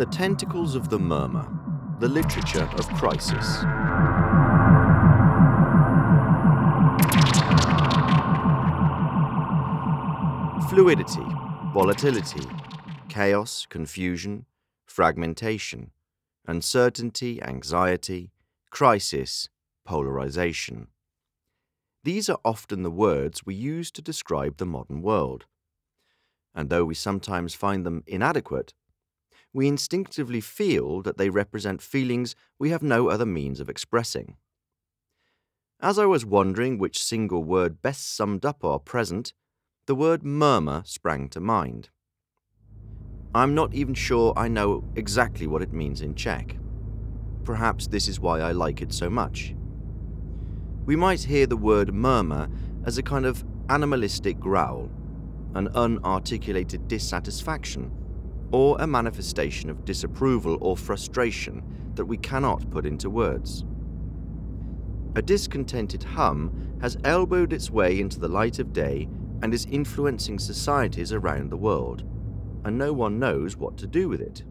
The Tentacles of the Murmur, the literature of crisis. Fluidity, volatility, chaos, confusion, fragmentation, uncertainty, anxiety, crisis, polarization. These are often the words we use to describe the modern world. And though we sometimes find them inadequate, we instinctively feel that they represent feelings we have no other means of expressing. As I was wondering which single word best summed up our present, the word murmur sprang to mind. I'm not even sure I know exactly what it means in Czech. Perhaps this is why I like it so much. We might hear the word murmur as a kind of animalistic growl, an unarticulated dissatisfaction, or a manifestation of disapproval or frustration that we cannot put into words. A discontented hum has elbowed its way into the light of day and is influencing societies around the world, and no one knows what to do with it.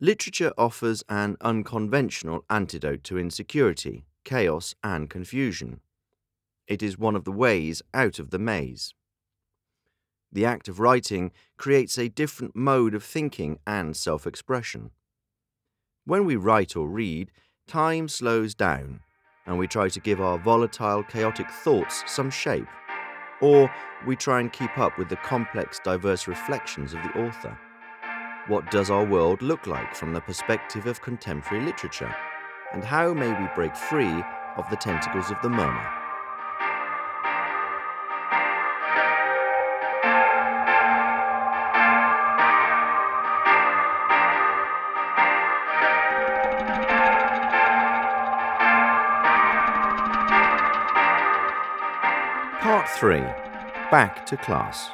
Literature offers an unconventional antidote to insecurity, chaos, and confusion. It is one of the ways out of the maze. The act of writing creates a different mode of thinking and self expression. When we write or read, time slows down and we try to give our volatile, chaotic thoughts some shape. Or we try and keep up with the complex, diverse reflections of the author. What does our world look like from the perspective of contemporary literature? And how may we break free of the tentacles of the murmur? 3 Back to Class.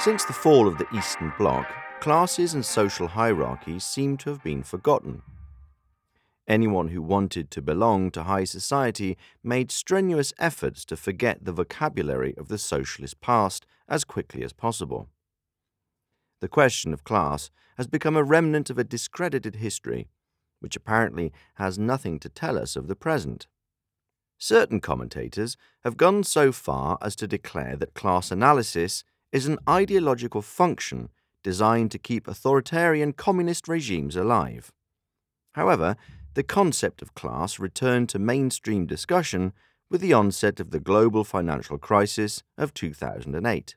Since the fall of the Eastern Bloc, classes and social hierarchies seem to have been forgotten. Anyone who wanted to belong to high society made strenuous efforts to forget the vocabulary of the socialist past as quickly as possible. The question of class has become a remnant of a discredited history, which apparently has nothing to tell us of the present. Certain commentators have gone so far as to declare that class analysis is an ideological function designed to keep authoritarian communist regimes alive. However, the concept of class returned to mainstream discussion with the onset of the global financial crisis of 2008.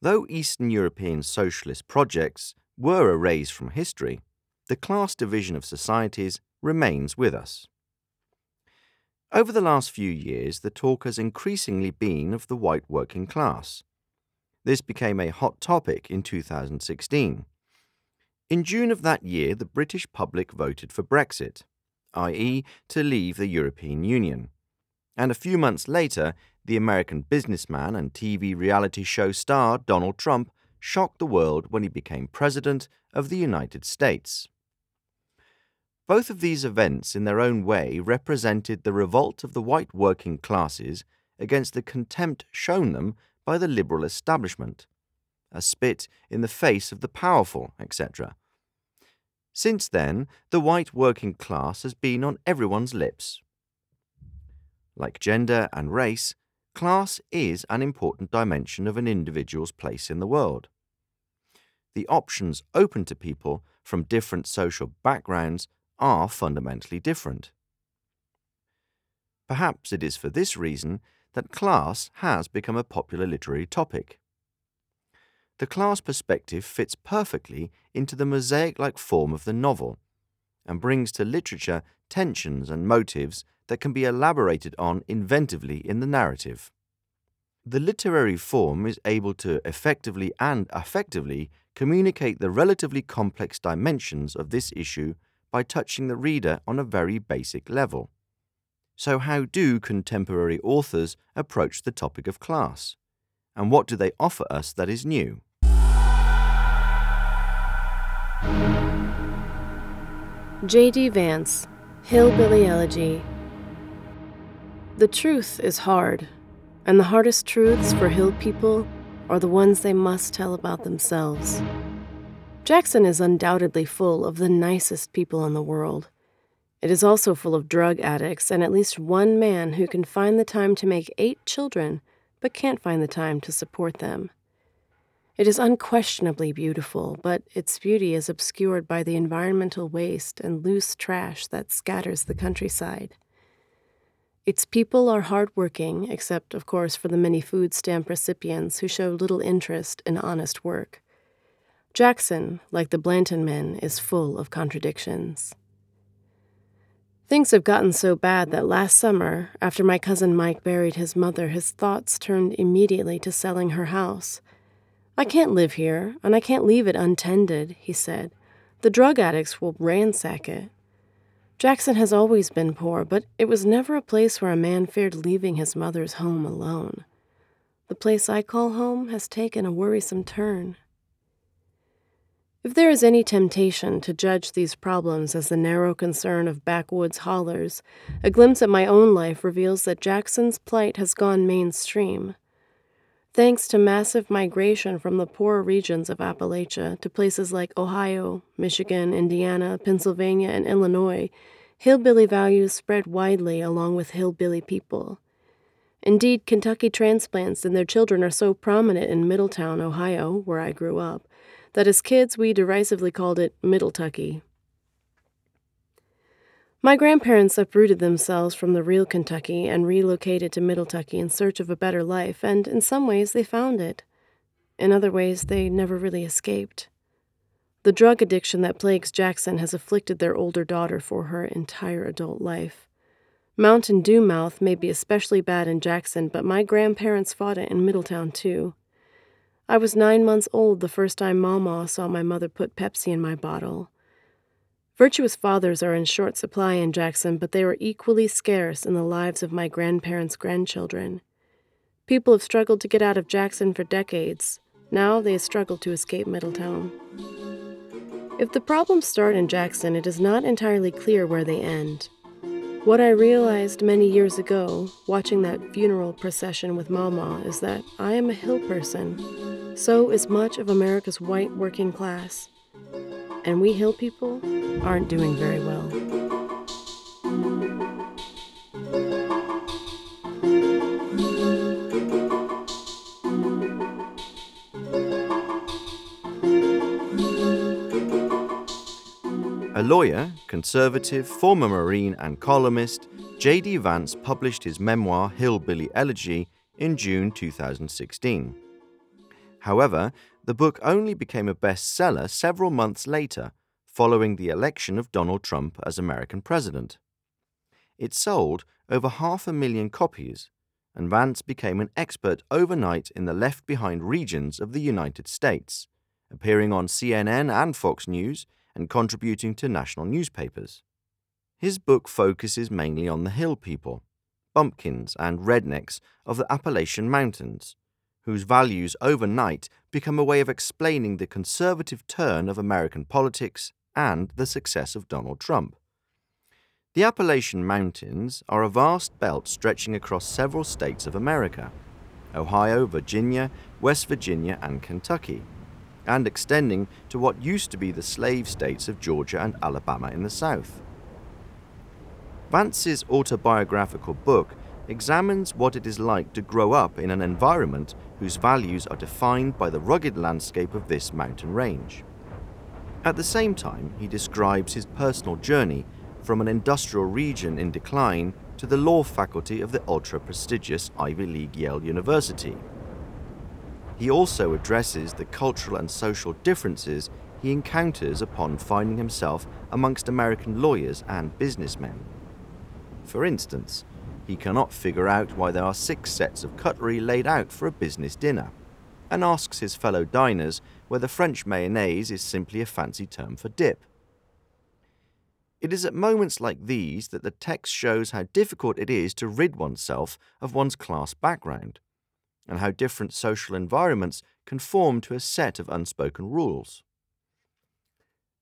Though Eastern European socialist projects were erased from history, the class division of societies remains with us. Over the last few years, the talk has increasingly been of the white working class. This became a hot topic in 2016. In June of that year, the British public voted for Brexit, i.e., to leave the European Union. And a few months later, the American businessman and TV reality show star Donald Trump shocked the world when he became President of the United States. Both of these events, in their own way, represented the revolt of the white working classes against the contempt shown them by the liberal establishment, a spit in the face of the powerful, etc. Since then, the white working class has been on everyone's lips. Like gender and race, class is an important dimension of an individual's place in the world. The options open to people from different social backgrounds are fundamentally different. Perhaps it is for this reason that class has become a popular literary topic. The class perspective fits perfectly into the mosaic like form of the novel and brings to literature tensions and motives that can be elaborated on inventively in the narrative. The literary form is able to effectively and affectively communicate the relatively complex dimensions of this issue by touching the reader on a very basic level. So, how do contemporary authors approach the topic of class? And what do they offer us that is new? J.D. Vance, Hillbilly Elegy. The truth is hard, and the hardest truths for Hill people are the ones they must tell about themselves. Jackson is undoubtedly full of the nicest people in the world. It is also full of drug addicts and at least one man who can find the time to make eight children but can't find the time to support them. It is unquestionably beautiful, but its beauty is obscured by the environmental waste and loose trash that scatters the countryside. Its people are hardworking, except, of course, for the many food stamp recipients who show little interest in honest work. Jackson, like the Blanton men, is full of contradictions. Things have gotten so bad that last summer, after my cousin Mike buried his mother, his thoughts turned immediately to selling her house. I can't live here, and I can't leave it untended, he said. The drug addicts will ransack it. Jackson has always been poor, but it was never a place where a man feared leaving his mother's home alone. The place I call home has taken a worrisome turn. If there is any temptation to judge these problems as the narrow concern of backwoods haulers, a glimpse at my own life reveals that Jackson's plight has gone mainstream. Thanks to massive migration from the poorer regions of Appalachia to places like Ohio, Michigan, Indiana, Pennsylvania, and Illinois, hillbilly values spread widely along with hillbilly people. Indeed, Kentucky transplants and their children are so prominent in Middletown, Ohio, where I grew up, that as kids we derisively called it Middletucky. My grandparents uprooted themselves from the real Kentucky and relocated to Middletucky in search of a better life, and in some ways they found it. In other ways, they never really escaped. The drug addiction that plagues Jackson has afflicted their older daughter for her entire adult life. Mountain Dew mouth may be especially bad in Jackson, but my grandparents fought it in Middletown too. I was nine months old the first time Mamaw saw my mother put Pepsi in my bottle. Virtuous fathers are in short supply in Jackson, but they were equally scarce in the lives of my grandparents' grandchildren. People have struggled to get out of Jackson for decades. Now they struggle to escape Middletown. If the problems start in Jackson, it is not entirely clear where they end. What I realized many years ago, watching that funeral procession with Mamaw, is that I am a hill person. So is much of America's white working class. And we hill people aren't doing very well. A lawyer, conservative, former Marine, and columnist, J.D. Vance published his memoir Hillbilly Elegy in June 2016. However, the book only became a bestseller several months later following the election of Donald Trump as American president. It sold over half a million copies, and Vance became an expert overnight in the left behind regions of the United States, appearing on CNN and Fox News and contributing to national newspapers. His book focuses mainly on the hill people, bumpkins and rednecks of the Appalachian Mountains, whose values overnight become a way of explaining the conservative turn of American politics and the success of Donald Trump. The Appalachian Mountains are a vast belt stretching across several states of America Ohio, Virginia, West Virginia, and Kentucky, and extending to what used to be the slave states of Georgia and Alabama in the South. Vance's autobiographical book examines what it is like to grow up in an environment whose values are defined by the rugged landscape of this mountain range. At the same time, he describes his personal journey from an industrial region in decline to the law faculty of the ultra prestigious Ivy League Yale University. He also addresses the cultural and social differences he encounters upon finding himself amongst American lawyers and businessmen. For instance, he cannot figure out why there are six sets of cutlery laid out for a business dinner, and asks his fellow diners whether French mayonnaise is simply a fancy term for dip. It is at moments like these that the text shows how difficult it is to rid oneself of one's class background, and how different social environments conform to a set of unspoken rules.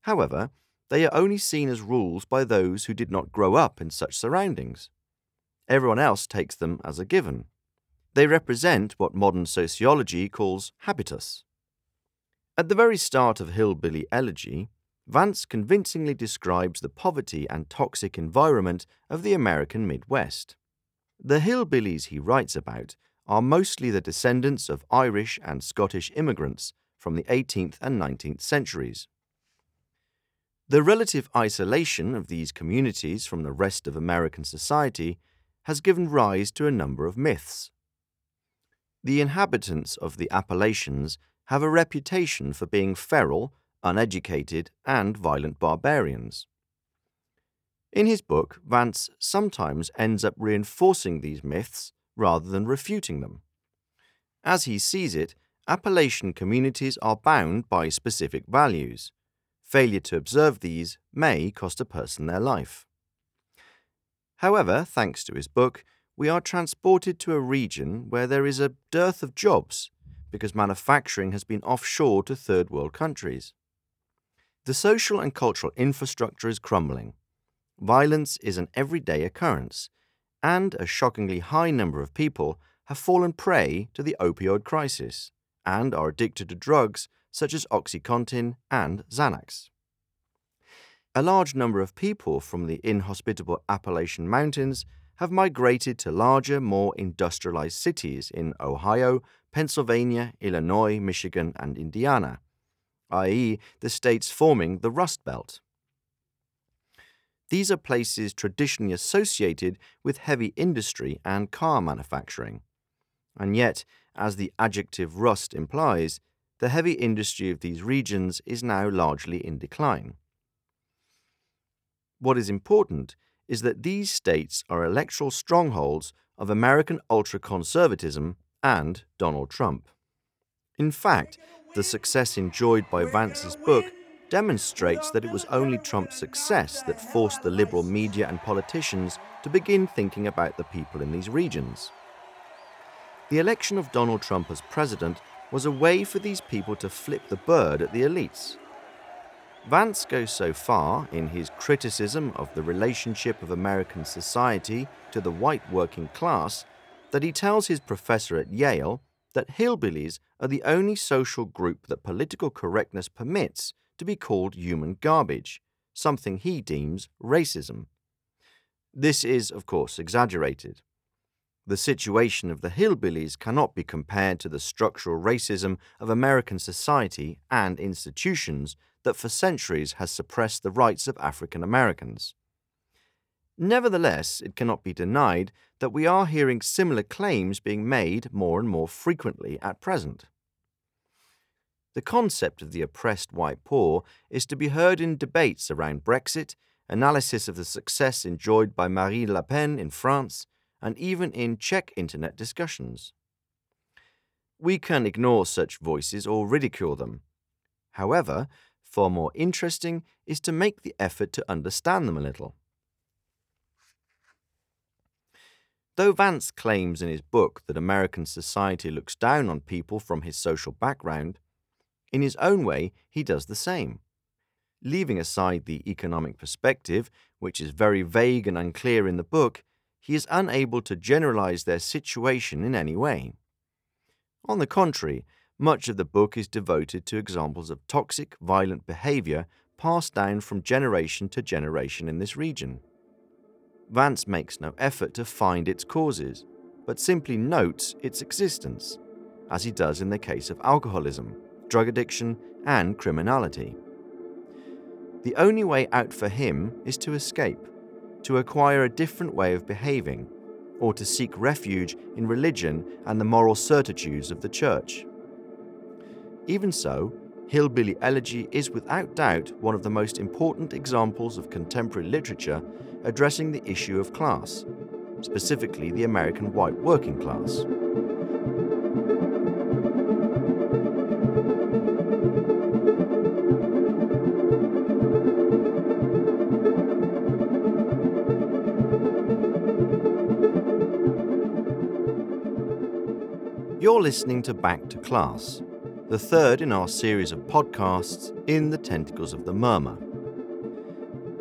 However, they are only seen as rules by those who did not grow up in such surroundings. Everyone else takes them as a given. They represent what modern sociology calls habitus. At the very start of Hillbilly Elegy, Vance convincingly describes the poverty and toxic environment of the American Midwest. The hillbillies he writes about are mostly the descendants of Irish and Scottish immigrants from the 18th and 19th centuries. The relative isolation of these communities from the rest of American society has given rise to a number of myths. The inhabitants of the Appalachians have a reputation for being feral, uneducated, and violent barbarians. In his book, Vance sometimes ends up reinforcing these myths rather than refuting them. As he sees it, Appalachian communities are bound by specific values. Failure to observe these may cost a person their life. However, thanks to his book, we are transported to a region where there is a dearth of jobs because manufacturing has been offshore to third world countries. The social and cultural infrastructure is crumbling. Violence is an everyday occurrence, and a shockingly high number of people have fallen prey to the opioid crisis and are addicted to drugs such as Oxycontin and Xanax. A large number of people from the inhospitable Appalachian Mountains have migrated to larger, more industrialized cities in Ohio, Pennsylvania, Illinois, Michigan, and Indiana, i.e., the states forming the Rust Belt. These are places traditionally associated with heavy industry and car manufacturing. And yet, as the adjective rust implies, the heavy industry of these regions is now largely in decline. What is important is that these states are electoral strongholds of American ultra conservatism and Donald Trump. In fact, the success enjoyed by Vance's book demonstrates that it was only Trump's success that forced the liberal media and politicians to begin thinking about the people in these regions. The election of Donald Trump as president was a way for these people to flip the bird at the elites. Vance goes so far in his criticism of the relationship of American society to the white working class that he tells his professor at Yale that hillbillies are the only social group that political correctness permits to be called human garbage, something he deems racism. This is, of course, exaggerated. The situation of the hillbillies cannot be compared to the structural racism of American society and institutions that for centuries has suppressed the rights of African Americans. Nevertheless, it cannot be denied that we are hearing similar claims being made more and more frequently at present. The concept of the oppressed white poor is to be heard in debates around Brexit, analysis of the success enjoyed by Marine Le Pen in France, and even in Czech internet discussions. We can ignore such voices or ridicule them. However, far more interesting is to make the effort to understand them a little. Though Vance claims in his book that American society looks down on people from his social background, in his own way, he does the same. Leaving aside the economic perspective, which is very vague and unclear in the book, he is unable to generalize their situation in any way. On the contrary, much of the book is devoted to examples of toxic, violent behavior passed down from generation to generation in this region. Vance makes no effort to find its causes, but simply notes its existence, as he does in the case of alcoholism drug addiction, and criminality. The only way out for him is to escape, to acquire a different way of behaving, or to seek refuge in religion and the moral certitudes of the church. Even so, Hillbilly Elegy is without doubt one of the most important examples of contemporary literature addressing the issue of class, specifically the American white working class. You're listening to Back to Class, the third in our series of podcasts in the Tentacles of the Murmur.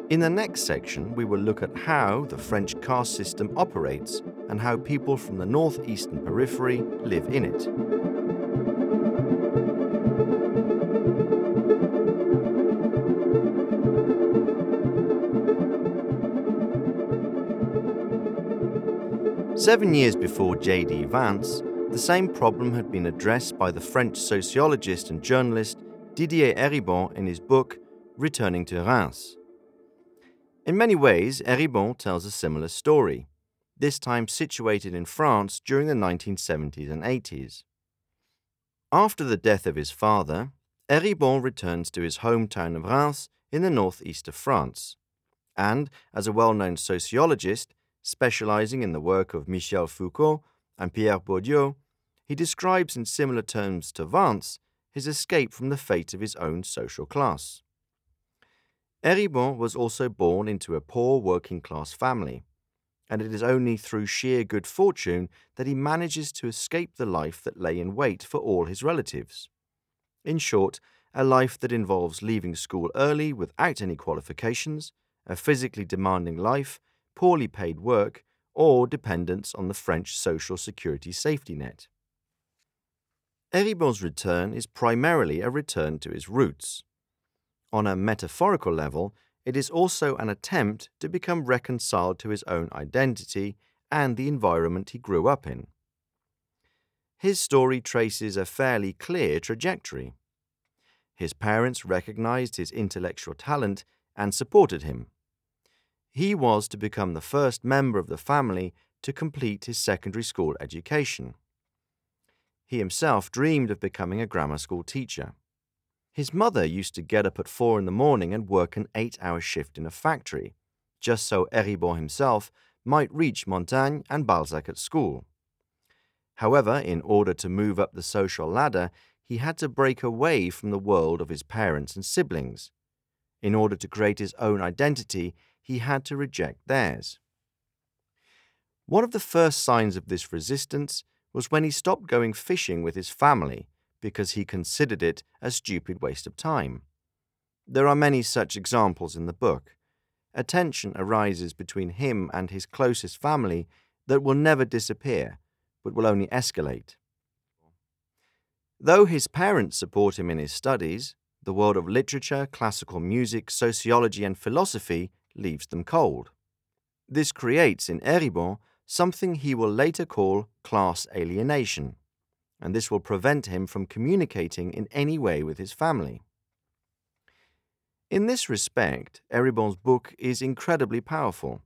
In the next section, we will look at how the French caste system operates and how people from the northeastern periphery live in it. Seven years before J.D. Vance, the same problem had been addressed by the French sociologist and journalist Didier Eribon in his book Returning to Reims. In many ways, Eribon tells a similar story, this time situated in France during the 1970s and 80s. After the death of his father, Eribon returns to his hometown of Reims in the northeast of France, and, as a well known sociologist, specializing in the work of Michel Foucault and Pierre Bourdieu, he describes in similar terms to Vance his escape from the fate of his own social class. Eribon was also born into a poor working class family, and it is only through sheer good fortune that he manages to escape the life that lay in wait for all his relatives. In short, a life that involves leaving school early without any qualifications, a physically demanding life, poorly paid work, or dependence on the French social security safety net. Eribon's return is primarily a return to his roots. On a metaphorical level, it is also an attempt to become reconciled to his own identity and the environment he grew up in. His story traces a fairly clear trajectory. His parents recognized his intellectual talent and supported him. He was to become the first member of the family to complete his secondary school education. He himself dreamed of becoming a grammar school teacher. His mother used to get up at four in the morning and work an eight hour shift in a factory, just so Eribon himself might reach Montaigne and Balzac at school. However, in order to move up the social ladder, he had to break away from the world of his parents and siblings. In order to create his own identity, he had to reject theirs. One of the first signs of this resistance was when he stopped going fishing with his family because he considered it a stupid waste of time. There are many such examples in the book. A tension arises between him and his closest family that will never disappear, but will only escalate. Though his parents support him in his studies, the world of literature, classical music, sociology, and philosophy leaves them cold. This creates in Eribon something he will later call class alienation, and this will prevent him from communicating in any way with his family. In this respect, Eribon's book is incredibly powerful.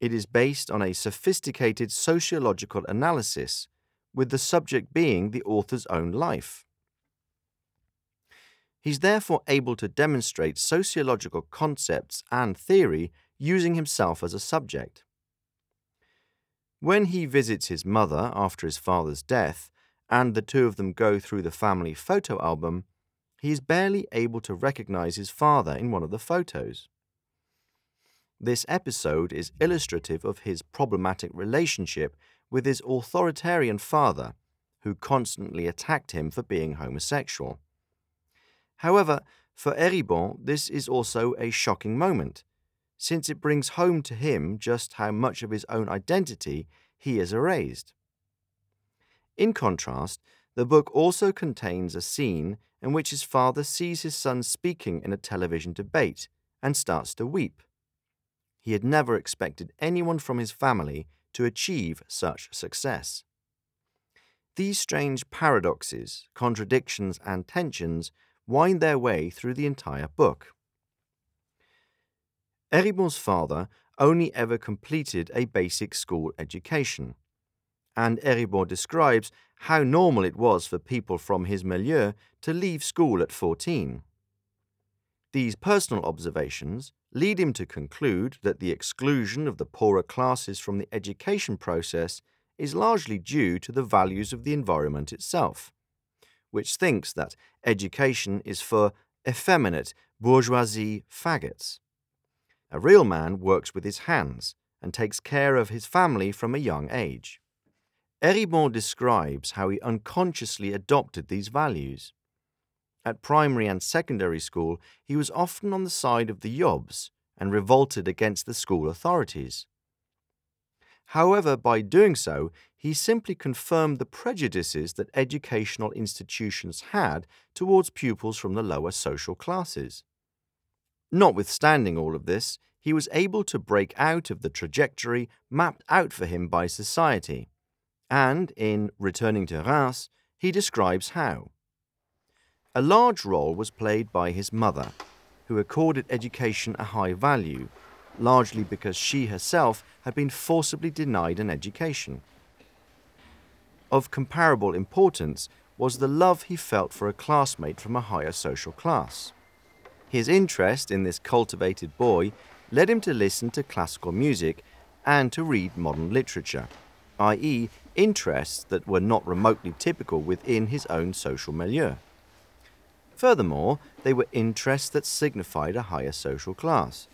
It is based on a sophisticated sociological analysis, with the subject being the author's own life. He's therefore able to demonstrate sociological concepts and theory using himself as a subject. When he visits his mother after his father's death, and the two of them go through the family photo album, he is barely able to recognize his father in one of the photos. This episode is illustrative of his problematic relationship with his authoritarian father, who constantly attacked him for being homosexual. However, for Eribon, this is also a shocking moment, since it brings home to him just how much of his own identity he has erased. In contrast, the book also contains a scene in which his father sees his son speaking in a television debate and starts to weep. He had never expected anyone from his family to achieve such success. These strange paradoxes, contradictions, and tensions wind their way through the entire book. Eribon's father only ever completed a basic school education, and Eribon describes how normal it was for people from his milieu to leave school at 14. These personal observations lead him to conclude that the exclusion of the poorer classes from the education process is largely due to the values of the environment itself which thinks that education is for effeminate bourgeoisie faggots. A real man works with his hands and takes care of his family from a young age. Eribon describes how he unconsciously adopted these values. At primary and secondary school, he was often on the side of the Yobs and revolted against the school authorities. However, by doing so, he simply confirmed the prejudices that educational institutions had towards pupils from the lower social classes. Notwithstanding all of this, he was able to break out of the trajectory mapped out for him by society. And in Returning to Reims, he describes how. A large role was played by his mother, who accorded education a high value, largely because she herself had been forcibly denied an education. Of comparable importance was the love he felt for a classmate from a higher social class. His interest in this cultivated boy led him to listen to classical music and to read modern literature, i.e., interests that were not remotely typical within his own social milieu. Furthermore, they were interests that signified a higher social class,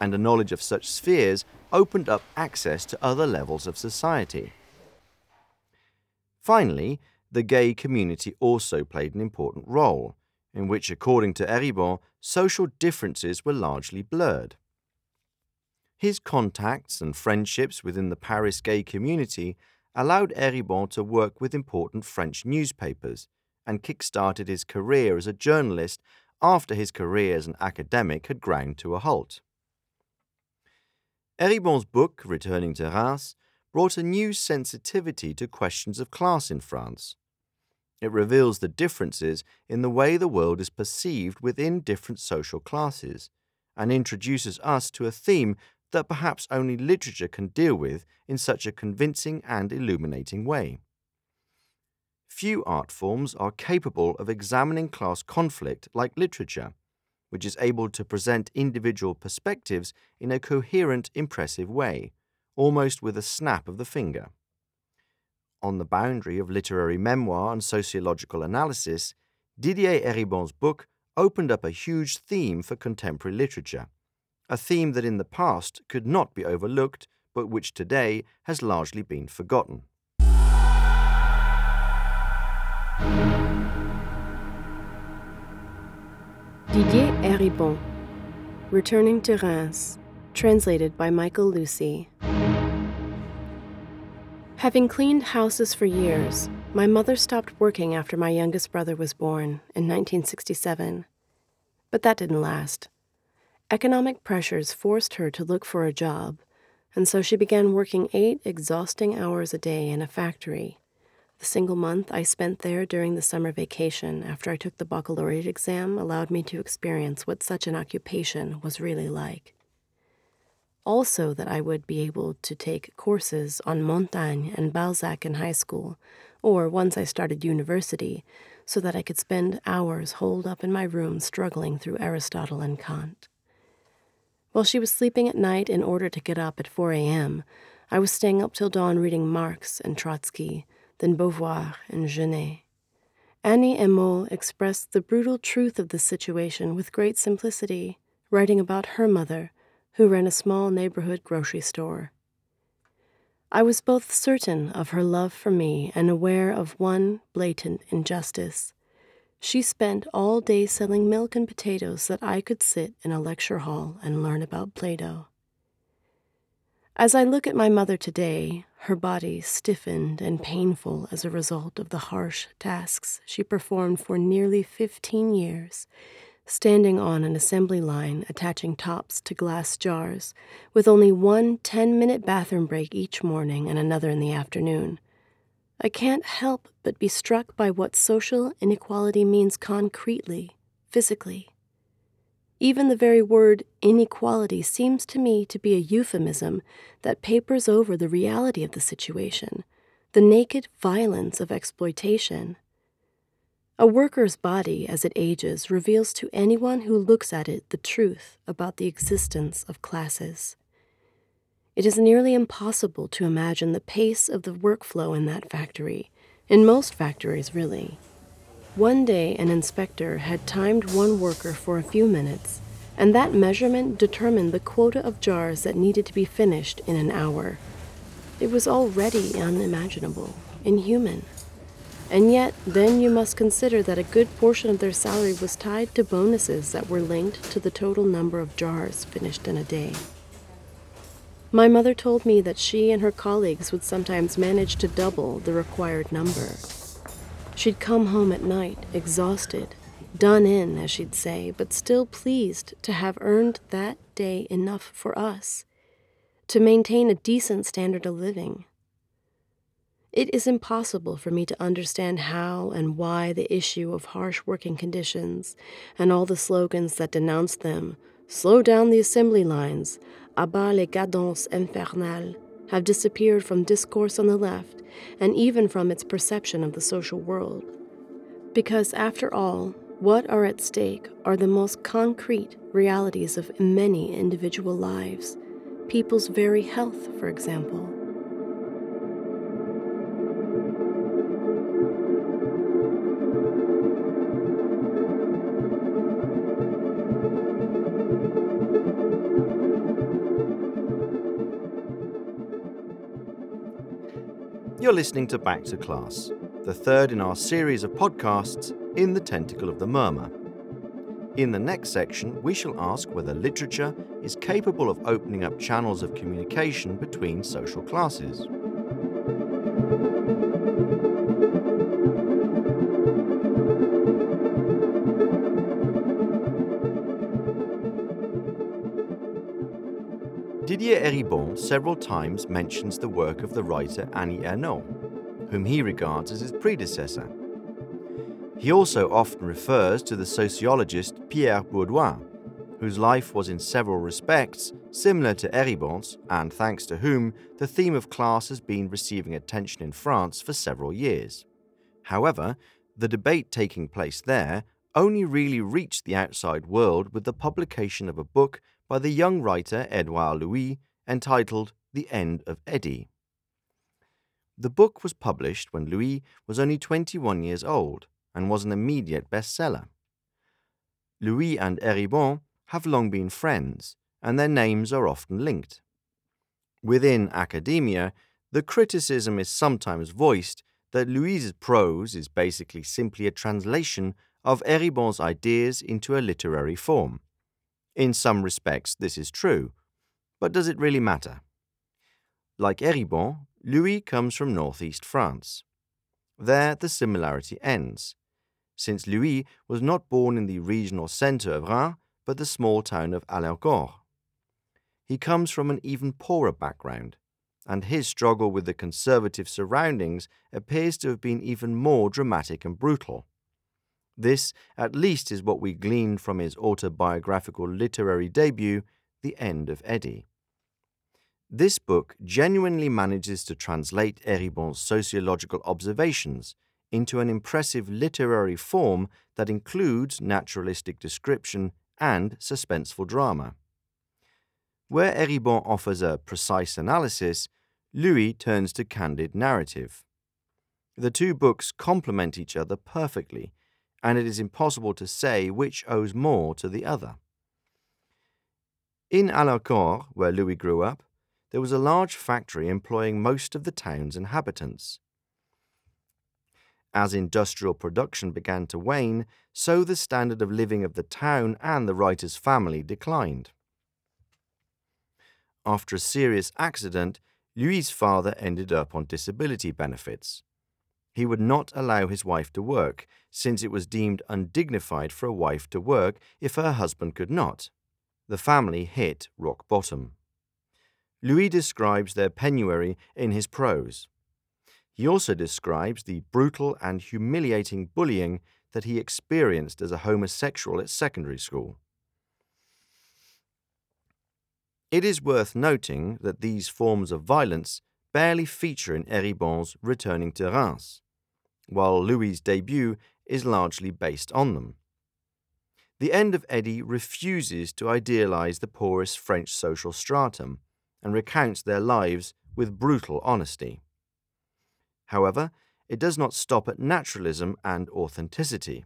and a knowledge of such spheres opened up access to other levels of society. Finally, the gay community also played an important role, in which, according to Eribon, social differences were largely blurred. His contacts and friendships within the Paris gay community allowed Eribon to work with important French newspapers and kick-started his career as a journalist after his career as an academic had ground to a halt. Eribon's book, Returning to Reims, brought a new sensitivity to questions of class in France. It reveals the differences in the way the world is perceived within different social classes and introduces us to a theme that perhaps only literature can deal with in such a convincing and illuminating way. Few art forms are capable of examining class conflict like literature, which is able to present individual perspectives in a coherent, impressive way, almost with a snap of the finger. On the boundary of literary memoir and sociological analysis, Didier Eribon's book opened up a huge theme for contemporary literature a theme that in the past could not be overlooked, but which today has largely been forgotten. Didier Eribon, Returning to Reims, translated by Michael Lucey. Having cleaned houses for years, my mother stopped working after my youngest brother was born in 1967. But that didn't last. Economic pressures forced her to look for a job, and so she began working eight exhausting hours a day in a factory. The single month I spent there during the summer vacation after I took the baccalaureate exam allowed me to experience what such an occupation was really like. Also, that I would be able to take courses on Montaigne and Balzac in high school, or once I started university, so that I could spend hours holed up in my room struggling through Aristotle and Kant. While she was sleeping at night in order to get up at 4 a.m., I was staying up till dawn reading Marx and Trotsky, then Beauvoir and Genet. Annie Ernaux expressed the brutal truth of the situation with great simplicity, writing about her mother, who ran a small neighborhood grocery store. I was both certain of her love for me and aware of one blatant injustice. She spent all day selling milk and potatoes that I could sit in a lecture hall and learn about Plato. As I look at my mother today, her body stiffened and painful as a result of the harsh tasks she performed for nearly 15 years, standing on an assembly line attaching tops to glass jars, with only one 10 minute bathroom break each morning and another in the afternoon. I can't help but be struck by what social inequality means concretely, physically. Even the very word inequality seems to me to be a euphemism that papers over the reality of the situation, the naked violence of exploitation. A worker's body, as it ages, reveals to anyone who looks at it the truth about the existence of classes. It is nearly impossible to imagine the pace of the workflow in that factory, in most factories, really. One day, an inspector had timed one worker for a few minutes, and that measurement determined the quota of jars that needed to be finished in an hour. It was already unimaginable, inhuman. And yet, then you must consider that a good portion of their salary was tied to bonuses that were linked to the total number of jars finished in a day. My mother told me that she and her colleagues would sometimes manage to double the required number. She'd come home at night, exhausted, done in, as she'd say, but still pleased to have earned that day enough for us to maintain a decent standard of living. It is impossible for me to understand how and why the issue of harsh working conditions and all the slogans that denounce them slow down the assembly lines, abat les cadences infernales, have disappeared from discourse on the left and even from its perception of the social world. Because, after all, what are at stake are the most concrete realities of many individual lives, people's very health, for example. You're listening to Back to Class, the third in our series of podcasts in the Tentacle of the Murmur. In the next section, we shall ask whether literature is capable of opening up channels of communication between social classes. Didier Eribon several times mentions the work of the writer Annie Ernaux, whom he regards as his predecessor. He also often refers to the sociologist Pierre Bourdieu, whose life was in several respects similar to Eribon's, and thanks to whom the theme of class has been receiving attention in France for several years. However, the debate taking place there only really reached the outside world with the publication of a book by the young writer Edouard Louis entitled The End of Eddie. The book was published when Louis was only 21 years old and was an immediate bestseller. Louis and Eribon have long been friends, and their names are often linked. Within academia, the criticism is sometimes voiced that Louis's prose is basically simply a translation of Eribon's ideas into a literary form. In some respects, this is true, but does it really matter? Like Eribon, Louis comes from northeast France. There, the similarity ends, since Louis was not born in the regional centre of Reims, but the small town of Hallencourt. He comes from an even poorer background, and his struggle with the conservative surroundings appears to have been even more dramatic and brutal. This, at least, is what we gleaned from his autobiographical literary debut, The End of Eddie. This book genuinely manages to translate Eribon's sociological observations into an impressive literary form that includes naturalistic description and suspenseful drama. Where Eribon offers a precise analysis, Louis turns to candid narrative. The two books complement each other perfectly and it is impossible to say which owes more to the other. In Hallencourt, where Louis grew up, there was a large factory employing most of the town's inhabitants. As industrial production began to wane, so the standard of living of the town and the writer's family declined. After a serious accident, Louis's father ended up on disability benefits. He would not allow his wife to work, since it was deemed undignified for a wife to work if her husband could not. The family hit rock bottom. Louis describes their penury in his prose. He also describes the brutal and humiliating bullying that he experienced as a homosexual at secondary school. It is worth noting that these forms of violence barely feature in Eribon's Returning to Reims, while Louis's debut is largely based on them. The end of Eddie refuses to idealize the poorest French social stratum and recounts their lives with brutal honesty. However, it does not stop at naturalism and authenticity.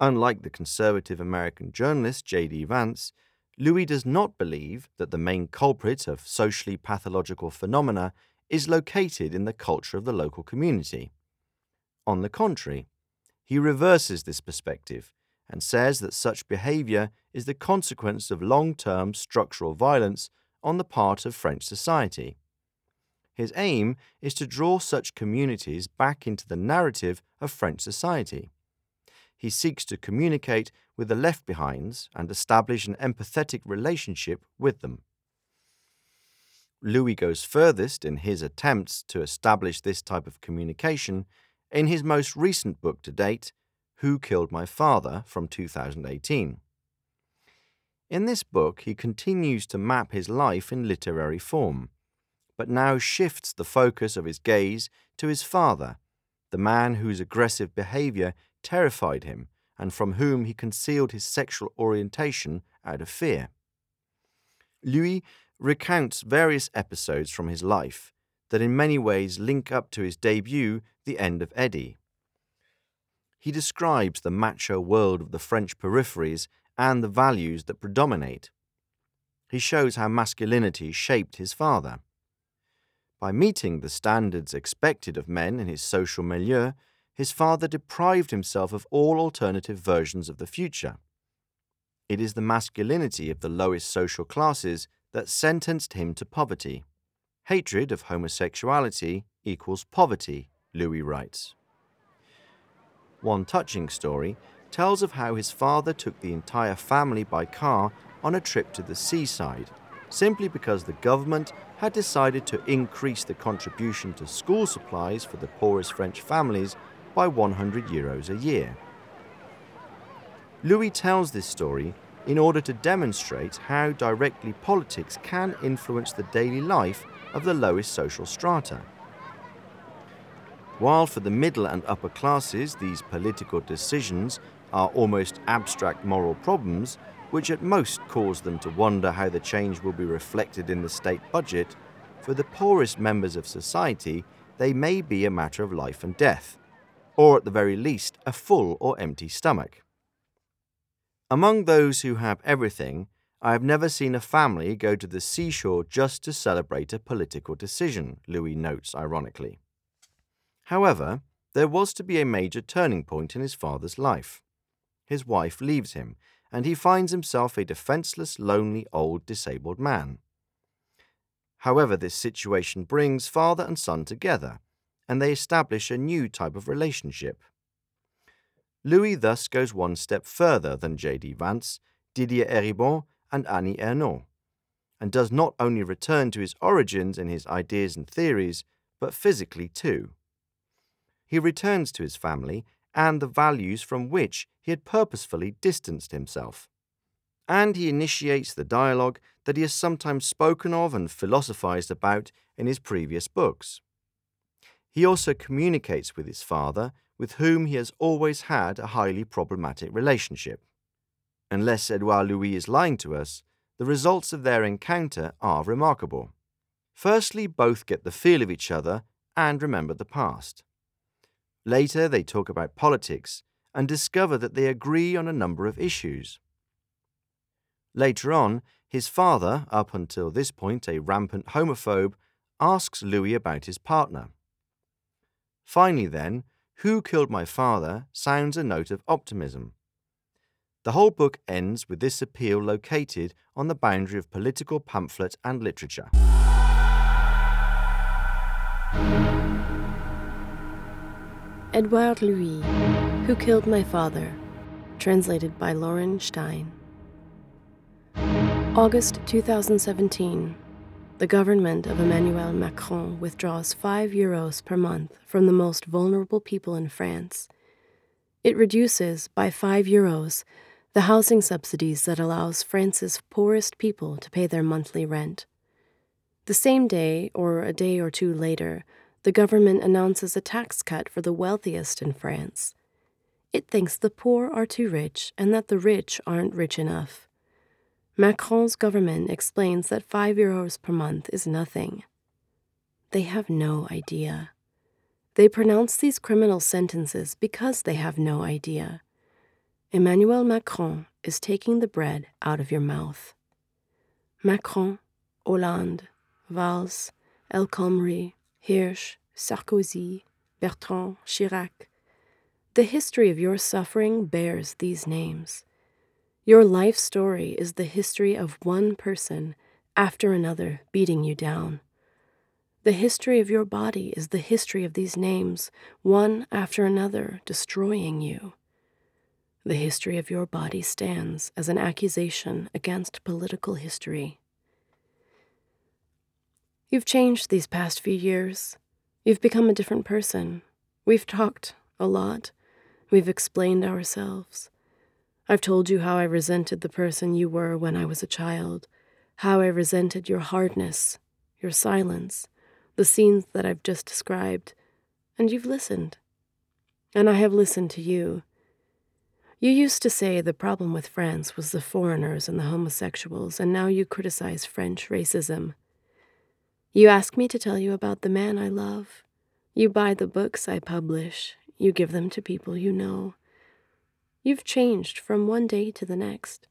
Unlike the conservative American journalist J.D. Vance, Louis does not believe that the main culprit of socially pathological phenomena is located in the culture of the local community. On the contrary, he reverses this perspective and says that such behavior is the consequence of long term structural violence on the part of French society. His aim is to draw such communities back into the narrative of French society. He seeks to communicate with the left behinds and establish an empathetic relationship with them. Louis goes furthest in his attempts to establish this type of communication in his most recent book to date, Who Killed My Father, from 2018. In this book, he continues to map his life in literary form, but now shifts the focus of his gaze to his father, the man whose aggressive behavior terrified him and from whom he concealed his sexual orientation out of fear. Louis recounts various episodes from his life that in many ways link up to his debut, The End of Eddie. He describes the macho world of the French peripheries and the values that predominate. He shows how masculinity shaped his father. By meeting the standards expected of men in his social milieu, his father deprived himself of all alternative versions of the future. It is the masculinity of the lowest social classes that sentenced him to poverty. Hatred of homosexuality equals poverty, Louis writes. One touching story tells of how his father took the entire family by car on a trip to the seaside, simply because the government had decided to increase the contribution to school supplies for the poorest French families by 100 euros a year. Louis tells this story in order to demonstrate how directly politics can influence the daily life of the lowest social strata. While for the middle and upper classes these political decisions are almost abstract moral problems, which at most cause them to wonder how the change will be reflected in the state budget, for the poorest members of society they may be a matter of life and death, or at the very least a full or empty stomach. Among those who have everything, I have never seen a family go to the seashore just to celebrate a political decision, Louis notes ironically. However, there was to be a major turning point in his father's life. His wife leaves him, and he finds himself a defenseless, lonely, old, disabled man. However, this situation brings father and son together, and they establish a new type of relationship. Louis thus goes one step further than J.D. Vance, Didier Eribon, and Annie Ernaux, and does not only return to his origins in his ideas and theories, but physically too. He returns to his family and the values from which he had purposefully distanced himself. And he initiates the dialogue that he has sometimes spoken of and philosophized about in his previous books. He also communicates with his father with whom he has always had a highly problematic relationship. Unless Edouard Louis is lying to us, the results of their encounter are remarkable. Firstly, both get the feel of each other and remember the past. Later, they talk about politics and discover that they agree on a number of issues. Later on, his father, up until this point a rampant homophobe, asks Louis about his partner. Finally, then, who Killed My Father sounds a note of optimism. The whole book ends with this appeal located on the boundary of political pamphlet and literature. Edouard Louis, Who Killed My Father, translated by Lorin Stein. August 2017 the government of Emmanuel Macron withdraws 5 euros per month from the most vulnerable people in France. It reduces by 5 euros the housing subsidies that allows France's poorest people to pay their monthly rent. The same day, or a day or two later, the government announces a tax cut for the wealthiest in France. It thinks the poor are too rich and that the rich aren't rich enough. Macron's government explains that 5 euros per month is nothing. They have no idea. They pronounce these criminal sentences because they have no idea. Emmanuel Macron is taking the bread out of your mouth. Macron, Hollande, Valls, El Khomri, Hirsch, Sarkozy, Bertrand, Chirac. The history of your suffering bears these names. Your life story is the history of one person after another, beating you down. The history of your body is the history of these names, one after another, destroying you. The history of your body stands as an accusation against political history. You've changed these past few years. You've become a different person. We've talked a lot. We've explained ourselves. I've told you how I resented the person you were when I was a child, how I resented your hardness, your silence, the scenes that I've just described, and you've listened. And I have listened to you. You used to say the problem with France was the foreigners and the homosexuals, and now you criticize French racism. You ask me to tell you about the man I love. You buy the books I publish. You give them to people you know. You've changed from one day to the next.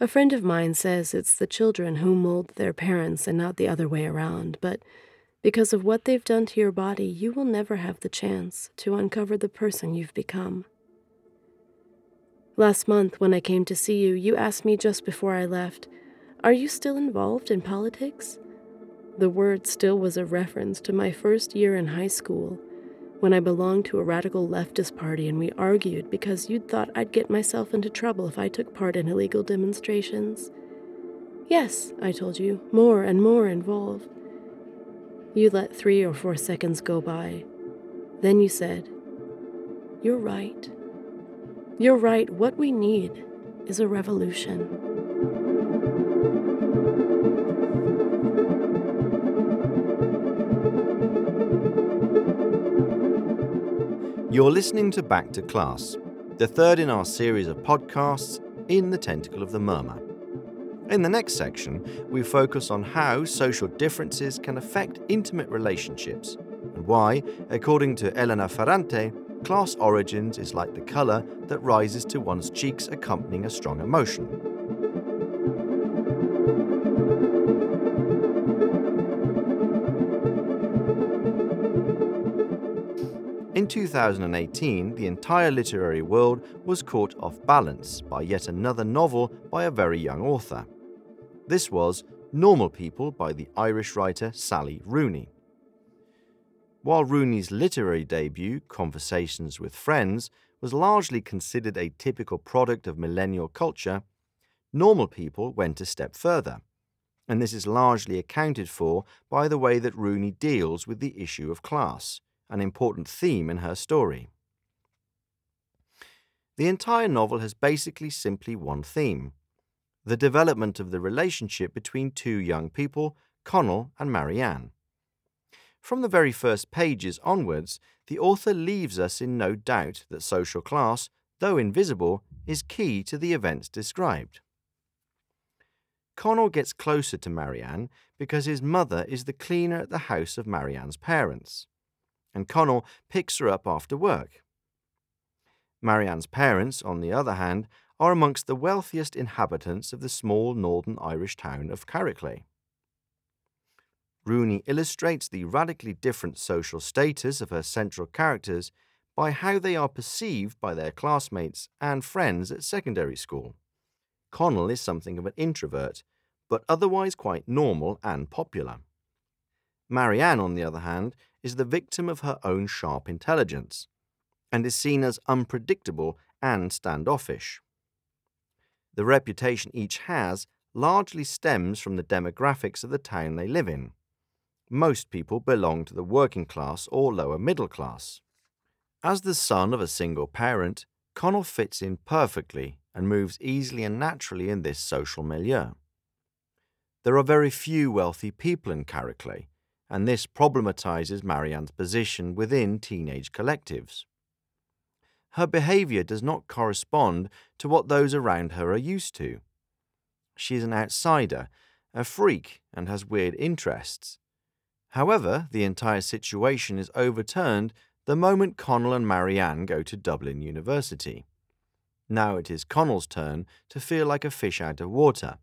A friend of mine says it's the children who mold their parents and not the other way around, but because of what they've done to your body, you will never have the chance to uncover the person you've become. Last month, when I came to see you, you asked me just before I left, Are you still involved in politics? The word still was a reference to my first year in high school when I belonged to a radical leftist party and we argued because you'd thought I'd get myself into trouble if I took part in illegal demonstrations. Yes, I told you, more and more involved. You let three or four seconds go by. Then you said, You're right. You're right. What we need is a revolution. You're listening to Back to Class, the third in our series of podcasts in the Tentacle of the Murmur. In the next section, we focus on how social differences can affect intimate relationships and why, according to Elena Ferrante, class origins is like the colour that rises to one's cheeks accompanying a strong emotion. 2018, the entire literary world was caught off balance by yet another novel by a very young author. This was Normal People by the Irish writer Sally Rooney. While Rooney's literary debut, Conversations with Friends, was largely considered a typical product of millennial culture, Normal People went a step further, and this is largely accounted for by the way that Rooney deals with the issue of class an important theme in her story. The entire novel has basically simply one theme the development of the relationship between two young people, Connell and Marianne. From the very first pages onwards, the author leaves us in no doubt that social class, though invisible, is key to the events described. Connell gets closer to Marianne because his mother is the cleaner at the house of Marianne's parents and Connell picks her up after work. Marianne's parents, on the other hand, are amongst the wealthiest inhabitants of the small northern Irish town of Carricklea. Rooney illustrates the radically different social status of her central characters by how they are perceived by their classmates and friends at secondary school. Connell is something of an introvert, but otherwise quite normal and popular. Marianne, on the other hand, is the victim of her own sharp intelligence and is seen as unpredictable and standoffish. The reputation each has largely stems from the demographics of the town they live in. Most people belong to the working class or lower middle class. As the son of a single parent, Connell fits in perfectly and moves easily and naturally in this social milieu. There are very few wealthy people in Carricklea, and this problematizes Marianne's position within teenage collectives. Her behavior does not correspond to what those around her are used to. She is an outsider, a freak, and has weird interests. However, the entire situation is overturned the moment Connell and Marianne go to Dublin University. Now it is Connell's turn to feel like a fish out of water.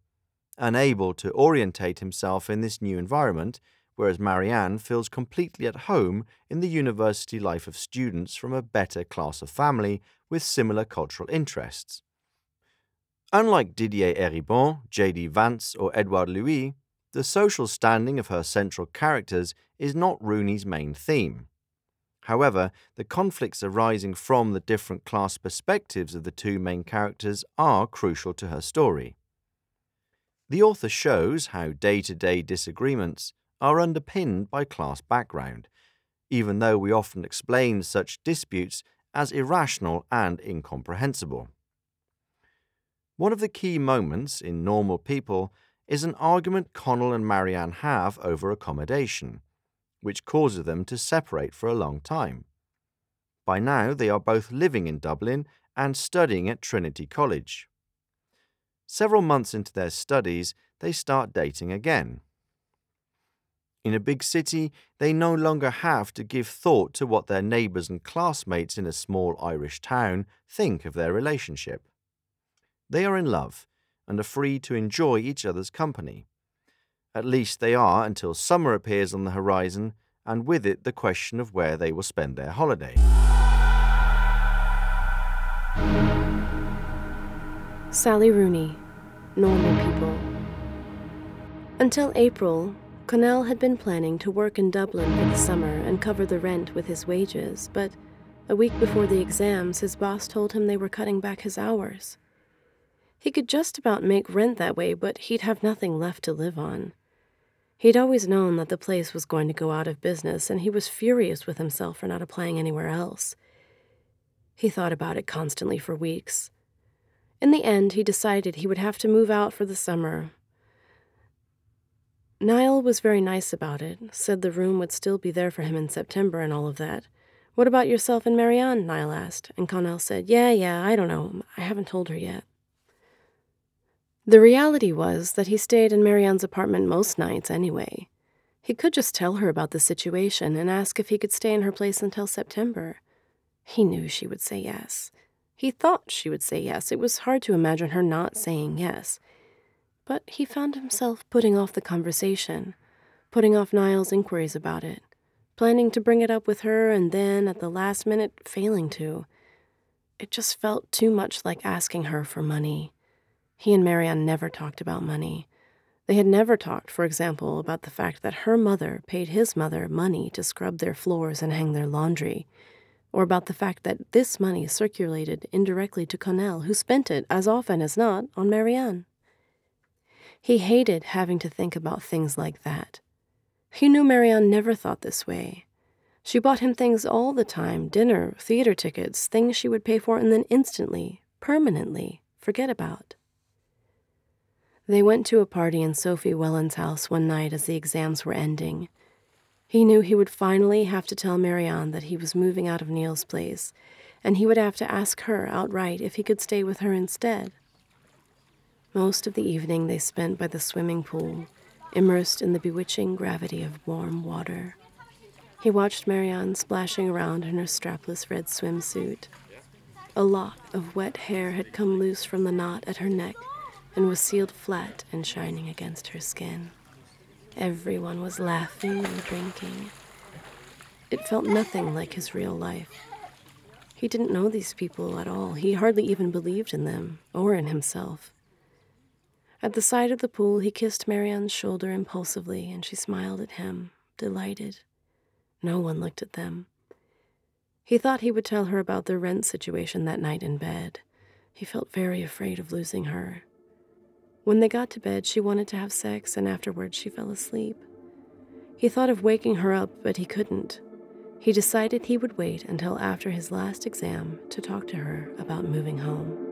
Unable to orientate himself in this new environment, whereas Marianne feels completely at home in the university life of students from a better class of family with similar cultural interests. Unlike Didier Eribon, J.D. Vance, or Edouard Louis, the social standing of her central characters is not Rooney's main theme. However, the conflicts arising from the different class perspectives of the two main characters are crucial to her story. The author shows how day to day disagreements are underpinned by class background, even though we often explain such disputes as irrational and incomprehensible. One of the key moments in Normal People is an argument Connell and Marianne have over accommodation, which causes them to separate for a long time. By now, they are both living in Dublin and studying at Trinity College. Several months into their studies, they start dating again. In a big city, they no longer have to give thought to what their neighbours and classmates in a small Irish town think of their relationship. They are in love and are free to enjoy each other's company. At least they are until summer appears on the horizon, and with it the question of where they will spend their holiday. Sally Rooney, Normal People. Until April, Connell had been planning to work in Dublin for the summer and cover the rent with his wages, but a week before the exams, his boss told him they were cutting back his hours. He could just about make rent that way, but he'd have nothing left to live on. He'd always known that the place was going to go out of business, and he was furious with himself for not applying anywhere else. He thought about it constantly for weeks. In the end, he decided he would have to move out for the summer. Niall was very nice about it, said the room would still be there for him in September and all of that. What about yourself and Marianne? Niall asked, and Connell said, Yeah, yeah, I don't know. I haven't told her yet. The reality was that he stayed in Marianne's apartment most nights anyway. He could just tell her about the situation and ask if he could stay in her place until September. He knew she would say yes. He thought she would say yes. It was hard to imagine her not saying yes. But he found himself putting off the conversation, putting off Niall's inquiries about it, planning to bring it up with her and then, at the last minute, failing to. It just felt too much like asking her for money. He and Marianne never talked about money. They had never talked, for example, about the fact that her mother paid his mother money to scrub their floors and hang their laundry, or about the fact that this money circulated indirectly to Connell, who spent it, as often as not, on Marianne. He hated having to think about things like that. He knew Marianne never thought this way. She bought him things all the time dinner, theater tickets, things she would pay for and then instantly, permanently, forget about. They went to a party in Sophie Welland's house one night as the exams were ending. He knew he would finally have to tell Marianne that he was moving out of Niall's place, and he would have to ask her outright if he could stay with her instead. Most of the evening they spent by the swimming pool, immersed in the bewitching gravity of warm water. He watched Marianne splashing around in her strapless red swimsuit. A lock of wet hair had come loose from the knot at her neck and was sealed flat and shining against her skin. Everyone was laughing and drinking. It felt nothing like his real life. He didn't know these people at all. He hardly even believed in them or in himself. At the side of the pool, he kissed Marianne's shoulder impulsively, and she smiled at him, delighted. No one looked at them. He thought he would tell her about their rent situation that night in bed. He felt very afraid of losing her. When they got to bed, she wanted to have sex, and afterwards she fell asleep. He thought of waking her up, but he couldn't. He decided he would wait until after his last exam to talk to her about moving home.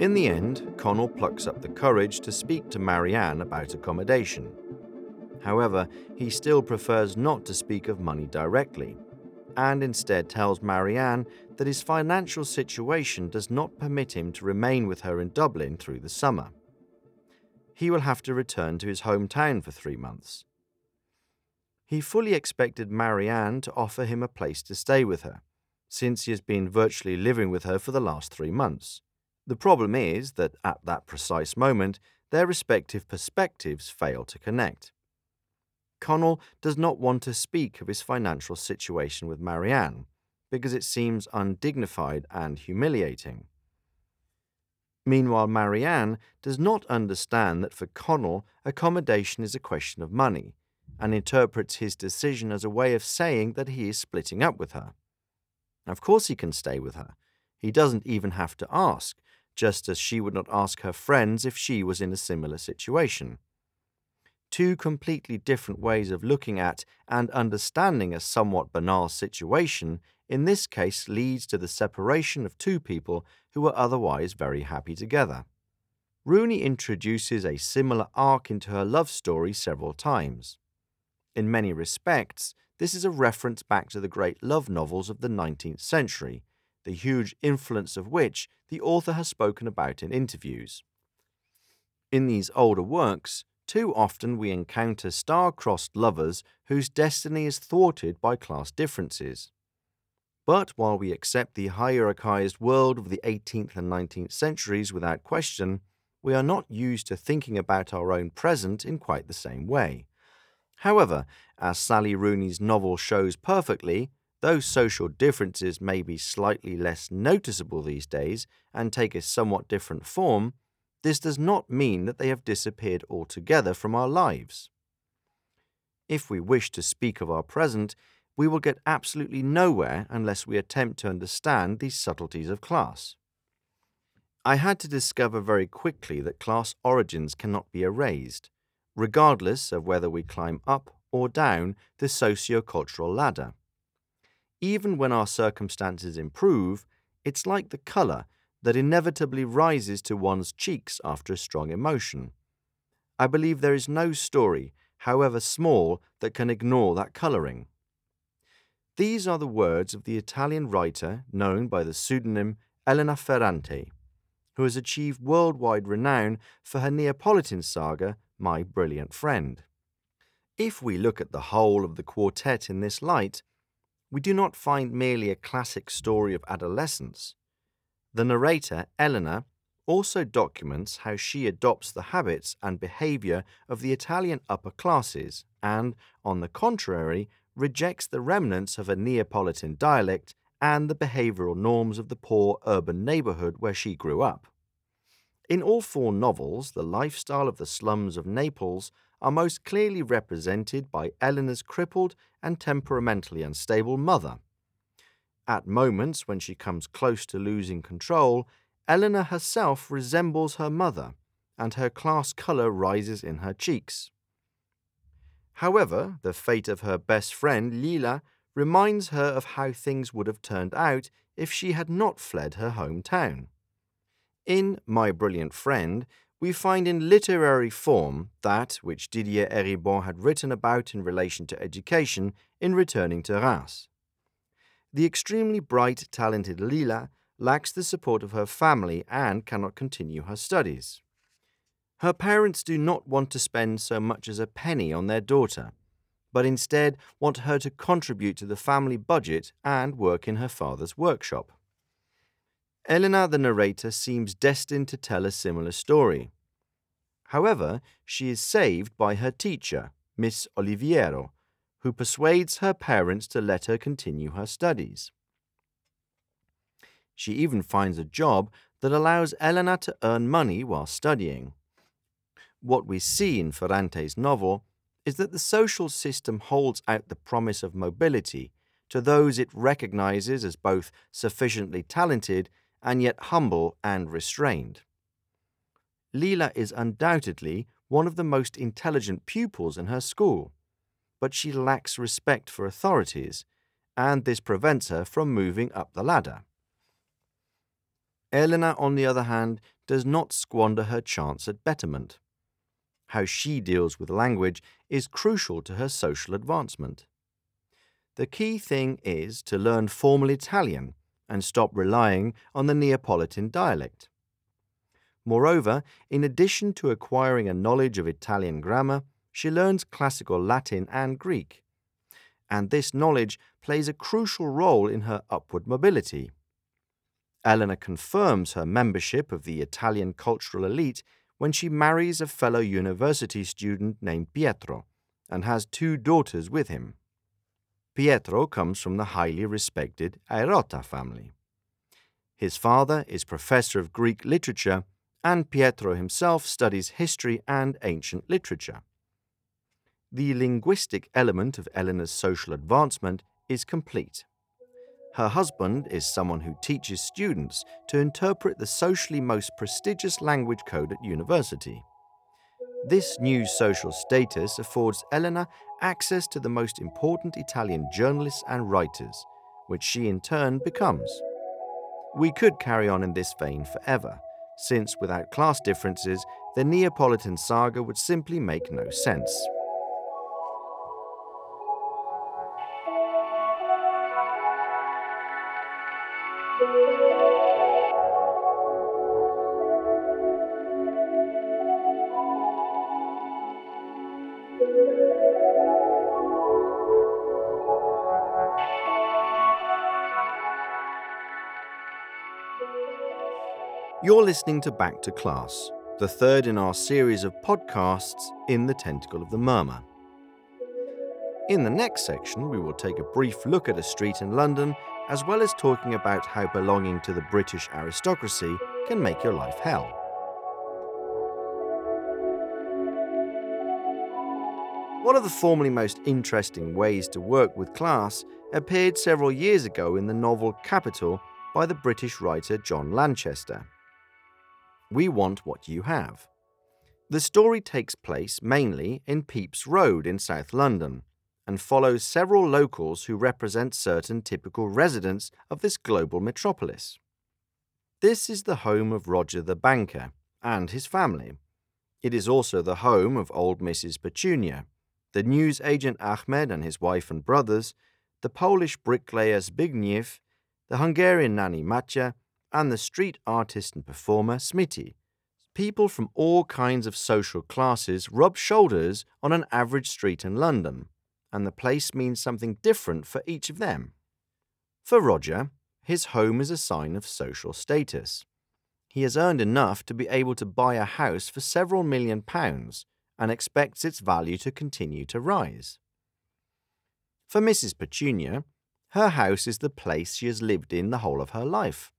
In the end, Connell plucks up the courage to speak to Marianne about accommodation. However, he still prefers not to speak of money directly, and instead tells Marianne that his financial situation does not permit him to remain with her in Dublin through the summer. He will have to return to his hometown for three months. He fully expected Marianne to offer him a place to stay with her, since he has been virtually living with her for the last three months. The problem is that at that precise moment, their respective perspectives fail to connect. Connell does not want to speak of his financial situation with Marianne because it seems undignified and humiliating. Meanwhile, Marianne does not understand that for Connell, accommodation is a question of money and interprets his decision as a way of saying that he is splitting up with her. Of course, he can stay with her. He doesn't even have to ask, just as she would not ask her friends if she was in a similar situation two completely different ways of looking at and understanding a somewhat banal situation in this case leads to the separation of two people who were otherwise very happy together. Rooney introduces a similar arc into her love story several times. In many respects, this is a reference back to the great love novels of the 19th century, the huge influence of which the author has spoken about in interviews. In these older works, too often we encounter star-crossed lovers whose destiny is thwarted by class differences. But while we accept the hierarchized world of the 18th and 19th centuries without question, we are not used to thinking about our own present in quite the same way. However, as Sally Rooney's novel shows perfectly, though social differences may be slightly less noticeable these days and take a somewhat different form, this does not mean that they have disappeared altogether from our lives. If we wish to speak of our present, we will get absolutely nowhere unless we attempt to understand these subtleties of class. I had to discover very quickly that class origins cannot be erased, regardless of whether we climb up or down the socio-cultural ladder. Even when our circumstances improve, it's like the colour that inevitably rises to one's cheeks after a strong emotion. I believe there is no story, however small, that can ignore that colouring. These are the words of the Italian writer known by the pseudonym Elena Ferrante, who has achieved worldwide renown for her Neapolitan saga, My Brilliant Friend. If we look at the whole of the quartet in this light, we do not find merely a classic story of adolescence. The narrator, Elena, also documents how she adopts the habits and behavior of the Italian upper classes and, on the contrary, rejects the remnants of a Neapolitan dialect and the behavioral norms of the poor urban neighborhood where she grew up. In all four novels, the lifestyle of the slums of Naples are most clearly represented by Elena's crippled and temperamentally unstable mother, at moments when she comes close to losing control, Eleanor herself resembles her mother, and her class colour rises in her cheeks. However, the fate of her best friend, Lila, reminds her of how things would have turned out if she had not fled her hometown. In My Brilliant Friend, we find in literary form that which Didier Eribon had written about in relation to education in returning to Reims. The extremely bright, talented Lila lacks the support of her family and cannot continue her studies. Her parents do not want to spend so much as a penny on their daughter, but instead want her to contribute to the family budget and work in her father's workshop. Elena, the narrator, seems destined to tell a similar story. However, she is saved by her teacher, Miss Oliviero, who persuades her parents to let her continue her studies. She even finds a job that allows Elena to earn money while studying. What we see in Ferrante's novel is that the social system holds out the promise of mobility to those it recognizes as both sufficiently talented and yet humble and restrained. Lila is undoubtedly one of the most intelligent pupils in her school but she lacks respect for authorities, and this prevents her from moving up the ladder. Elena, on the other hand, does not squander her chance at betterment. How she deals with language is crucial to her social advancement. the key thing is to learn formal Italian and stop relying on the Neapolitan dialect. Moreover, in addition to acquiring a knowledge of Italian grammar, she learns classical Latin and Greek. And this knowledge plays a crucial role in her upward mobility. Elena confirms her membership of the Italian cultural elite when she marries a fellow university student named Pietro and has two daughters with him. Pietro comes from the highly respected Airota family. His father is professor of Greek literature, and Pietro himself studies history and ancient literature. The linguistic element of Elena's social advancement is complete. Her husband is someone who teaches students to interpret the socially most prestigious language code at university. This new social status affords Elena access to the most important Italian journalists and writers, which she in turn becomes. We could carry on in this vein forever, since without class differences, the Neapolitan saga would simply make no sense. You're listening to Back to Class, the third in our series of podcasts in the Tentacle of the Murmur. In the next section, we will take a brief look at a street in London, as well as talking about how belonging to the British aristocracy can make your life hell. One of the formerly most interesting ways to work with class appeared several years ago in the novel Capital by the British writer John Lanchester. We Want What You Have. The story takes place mainly in Pepys Road in South London and follows several locals who represent certain typical residents of this global metropolis. This is the home of Roger the banker and his family. It is also the home of old Mrs. Petunia, the news agent Ahmed and his wife and brothers, the Polish bricklayer Zbigniew, the Hungarian nanny Matya, and the street artist and performer Smitty. People from all kinds of social classes rub shoulders on an average street in London, and the place means something different for each of them. For Roger, his home is a sign of social status. He has earned enough to be able to buy a house for several million pounds and expects its value to continue to rise. For Mrs. Petunia, her house is the place she has lived in the whole of her life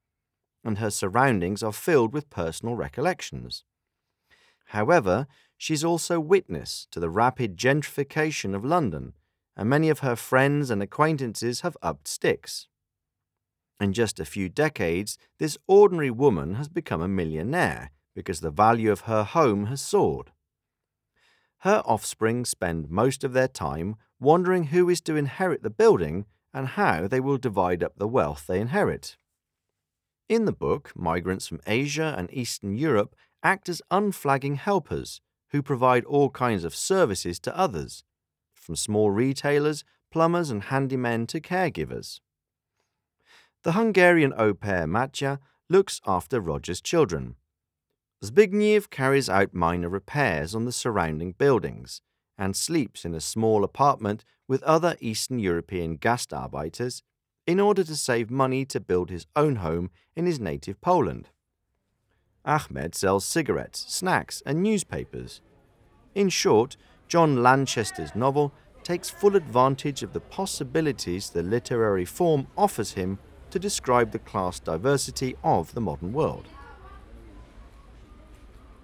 and her surroundings are filled with personal recollections. However, she's also witness to the rapid gentrification of London, and many of her friends and acquaintances have upped sticks. In just a few decades, this ordinary woman has become a millionaire because the value of her home has soared. Her offspring spend most of their time wondering who is to inherit the building and how they will divide up the wealth they inherit. In the book, migrants from Asia and Eastern Europe act as unflagging helpers who provide all kinds of services to others, from small retailers, plumbers, and handymen to caregivers. The Hungarian au pair looks after Roger's children. Zbigniew carries out minor repairs on the surrounding buildings and sleeps in a small apartment with other Eastern European Gastarbeiters in order to save money to build his own home in his native Poland. Ahmed sells cigarettes, snacks, and newspapers. In short, John Lanchester's novel takes full advantage of the possibilities the literary form offers him to describe the class diversity of the modern world.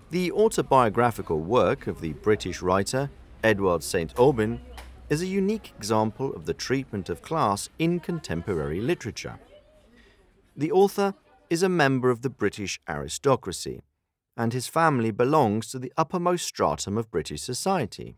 The autobiographical work of the British writer Edward St. Aubyn is a unique example of the treatment of class in contemporary literature. The author is a member of the British aristocracy, and his family belongs to the uppermost stratum of British society.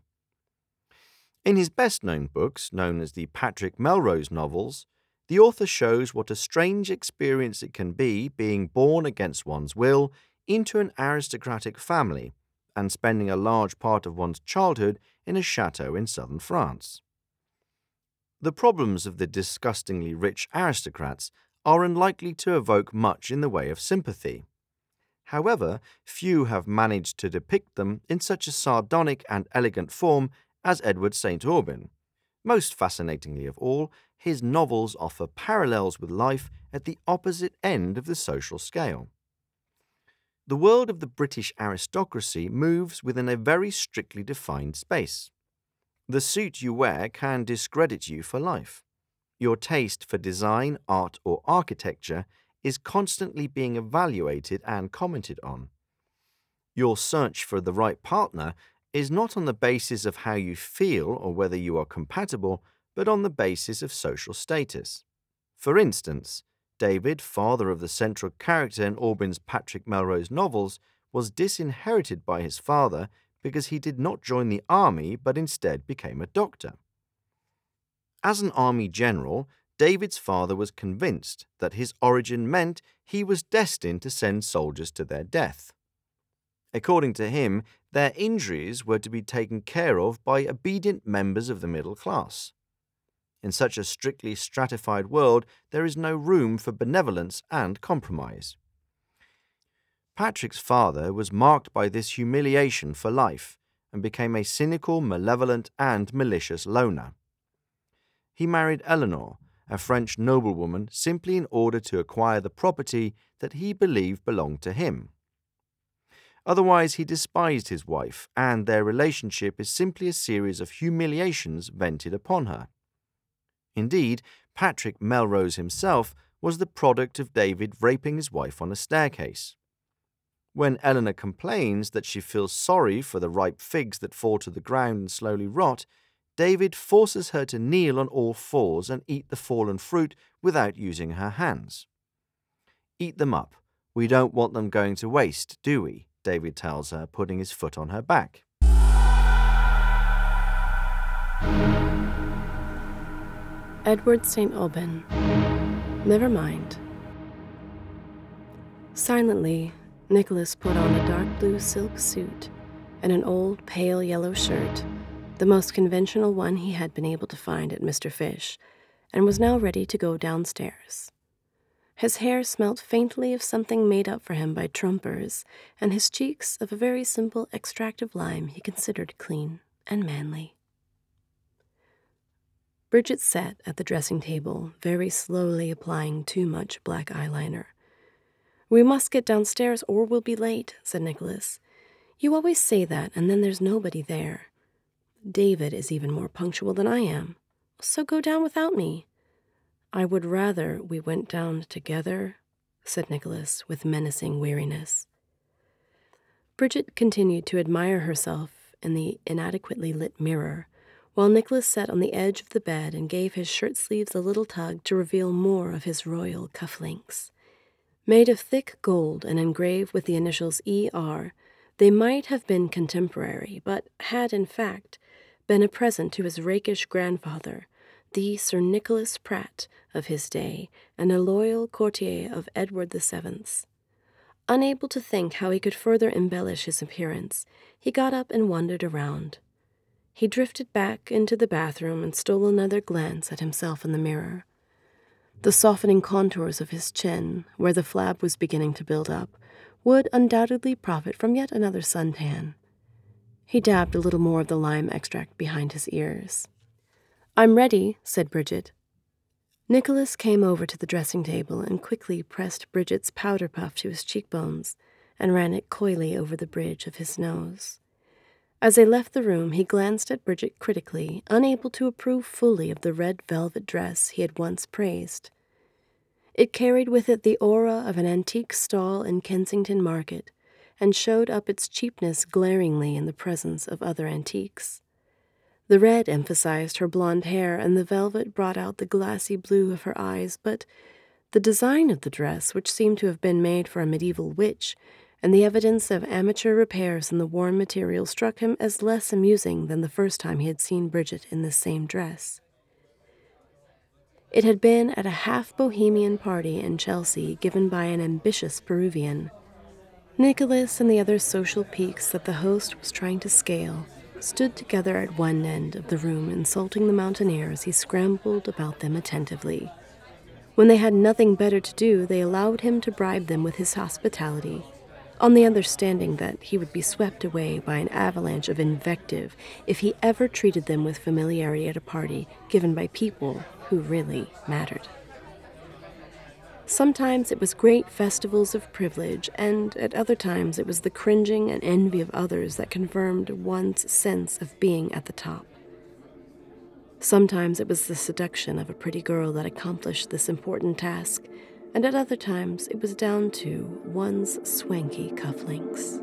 In his best known books, known as the Patrick Melrose novels, the author shows what a strange experience it can be being born against one's will into an aristocratic family and spending a large part of one's childhood in a chateau in southern France. The problems of the disgustingly rich aristocrats are unlikely to evoke much in the way of sympathy. However, few have managed to depict them in such a sardonic and elegant form as Edward St. Aubyn. Most fascinatingly of all, his novels offer parallels with life at the opposite end of the social scale. The world of the British aristocracy moves within a very strictly defined space. The suit you wear can discredit you for life. Your taste for design, art, or architecture is constantly being evaluated and commented on. Your search for the right partner is not on the basis of how you feel or whether you are compatible, but on the basis of social status. For instance, David, father of the central character in Aubyn's Patrick Melrose novels, was disinherited by his father because he did not join the army but instead became a doctor. As an army general, David's father was convinced that his origin meant he was destined to send soldiers to their death. According to him, their injuries were to be taken care of by obedient members of the middle class. In such a strictly stratified world, there is no room for benevolence and compromise. Patrick's father was marked by this humiliation for life and became a cynical, malevolent, and malicious loner. He married Eleanor, a French noblewoman, simply in order to acquire the property that he believed belonged to him. Otherwise, he despised his wife, and their relationship is simply a series of humiliations vented upon her. Indeed, Patrick Melrose himself was the product of David raping his wife on a staircase. When Eleanor complains that she feels sorry for the ripe figs that fall to the ground and slowly rot, David forces her to kneel on all fours and eat the fallen fruit without using her hands. Eat them up. We don't want them going to waste, do we? David tells her, putting his foot on her back. Edward St. Aubyn. Never mind. Silently, Nicholas put on a dark blue silk suit and an old pale yellow shirt, the most conventional one he had been able to find at Mr. Fish, and was now ready to go downstairs. His hair smelt faintly of something made up for him by trumpers, and his cheeks of a very simple extract of lime he considered clean and manly. Bridget sat at the dressing table, very slowly applying too much black eyeliner. We must get downstairs or we'll be late, said Nicholas. You always say that, and then there's nobody there. David is even more punctual than I am, so go down without me. I would rather we went down together, said Nicholas with menacing weariness. Bridget continued to admire herself in the inadequately lit mirror, while Nicholas sat on the edge of the bed and gave his shirt sleeves a little tug to reveal more of his royal cufflinks. Made of thick gold and engraved with the initials E.R., they might have been contemporary, but had, in fact, been a present to his rakish grandfather, the Sir Nicholas Pratt of his day and a loyal courtier of Edward the Seventh's. Unable to think how he could further embellish his appearance, he got up and wandered around. He drifted back into the bathroom and stole another glance at himself in the mirror. The softening contours of his chin, where the flab was beginning to build up, would undoubtedly profit from yet another suntan. He dabbed a little more of the lime extract behind his ears. I'm ready, said Bridget. Nicholas came over to the dressing table and quickly pressed Bridget's powder puff to his cheekbones and ran it coyly over the bridge of his nose. As they left the room, he glanced at Bridget critically, unable to approve fully of the red velvet dress he had once praised. It carried with it the aura of an antique stall in Kensington Market and showed up its cheapness glaringly in the presence of other antiques. The red emphasized her blonde hair, and the velvet brought out the glassy blue of her eyes, but the design of the dress, which seemed to have been made for a medieval witch, and the evidence of amateur repairs in the worn material struck him as less amusing than the first time he had seen Bridget in this same dress. It had been at a half bohemian party in Chelsea given by an ambitious Peruvian. Nicholas and the other social peaks that the host was trying to scale stood together at one end of the room, insulting the mountaineer as he scrambled about them attentively. When they had nothing better to do, they allowed him to bribe them with his hospitality, on the understanding that he would be swept away by an avalanche of invective if he ever treated them with familiarity at a party given by people who really mattered. Sometimes it was great festivals of privilege, and at other times it was the cringing and envy of others that confirmed one's sense of being at the top. Sometimes it was the seduction of a pretty girl that accomplished this important task, and at other times it was down to one's swanky cufflinks.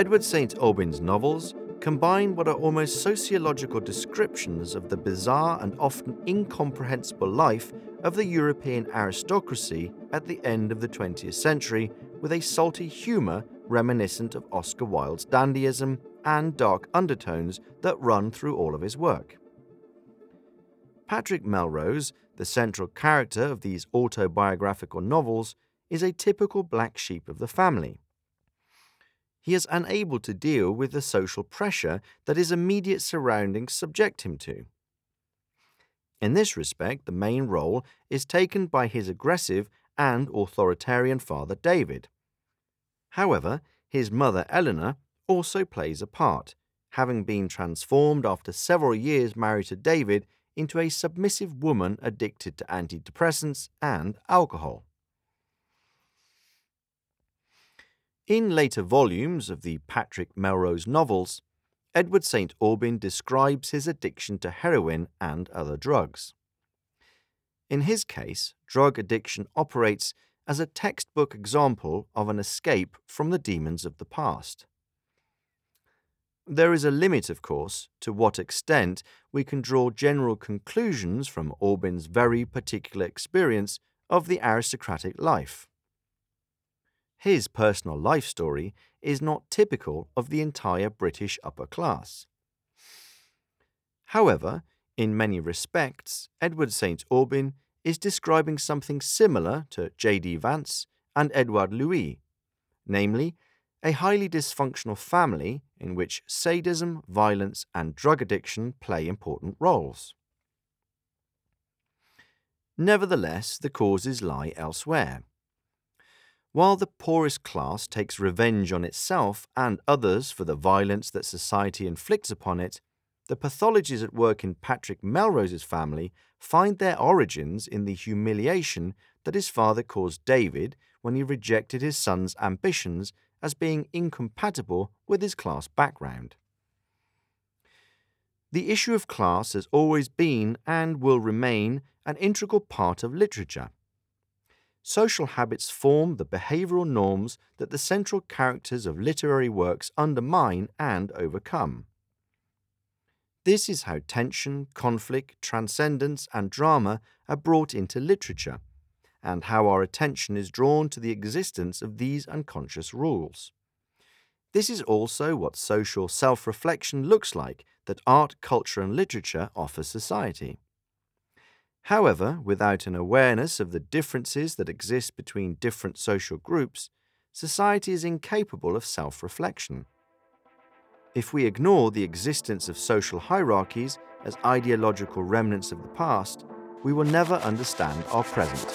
Edward St. Aubyn's novels combine what are almost sociological descriptions of the bizarre and often incomprehensible life of the European aristocracy at the end of the 20th century with a salty humour reminiscent of Oscar Wilde's dandyism and dark undertones that run through all of his work. Patrick Melrose, the central character of these autobiographical novels, is a typical black sheep of the family he is unable to deal with the social pressure that his immediate surroundings subject him to. In this respect, the main role is taken by his aggressive and authoritarian father David. However, his mother Eleanor also plays a part, having been transformed after several years married to David into a submissive woman addicted to antidepressants and alcohol. In later volumes of the Patrick Melrose novels, Edward St. Aubyn describes his addiction to heroin and other drugs. In his case, drug addiction operates as a textbook example of an escape from the demons of the past. There is a limit, of course, to what extent we can draw general conclusions from Aubyn's very particular experience of the aristocratic life. His personal life story is not typical of the entire British upper class. However, in many respects, Edward St. Aubyn is describing something similar to J.D. Vance and Edouard Louis, namely, a highly dysfunctional family in which sadism, violence, and drug addiction play important roles. Nevertheless, the causes lie elsewhere. While the poorest class takes revenge on itself and others for the violence that society inflicts upon it, the pathologies at work in Patrick Melrose's family find their origins in the humiliation that his father caused David when he rejected his son's ambitions as being incompatible with his class background. The issue of class has always been and will remain an integral part of literature social habits form the behavioral norms that the central characters of literary works undermine and overcome. This is how tension, conflict, transcendence, and drama are brought into literature, and how our attention is drawn to the existence of these unconscious rules. This is also what social self reflection looks like that art, culture, and literature offer society. However, without an awareness of the differences that exist between different social groups, society is incapable of self reflection. If we ignore the existence of social hierarchies as ideological remnants of the past, we will never understand our present.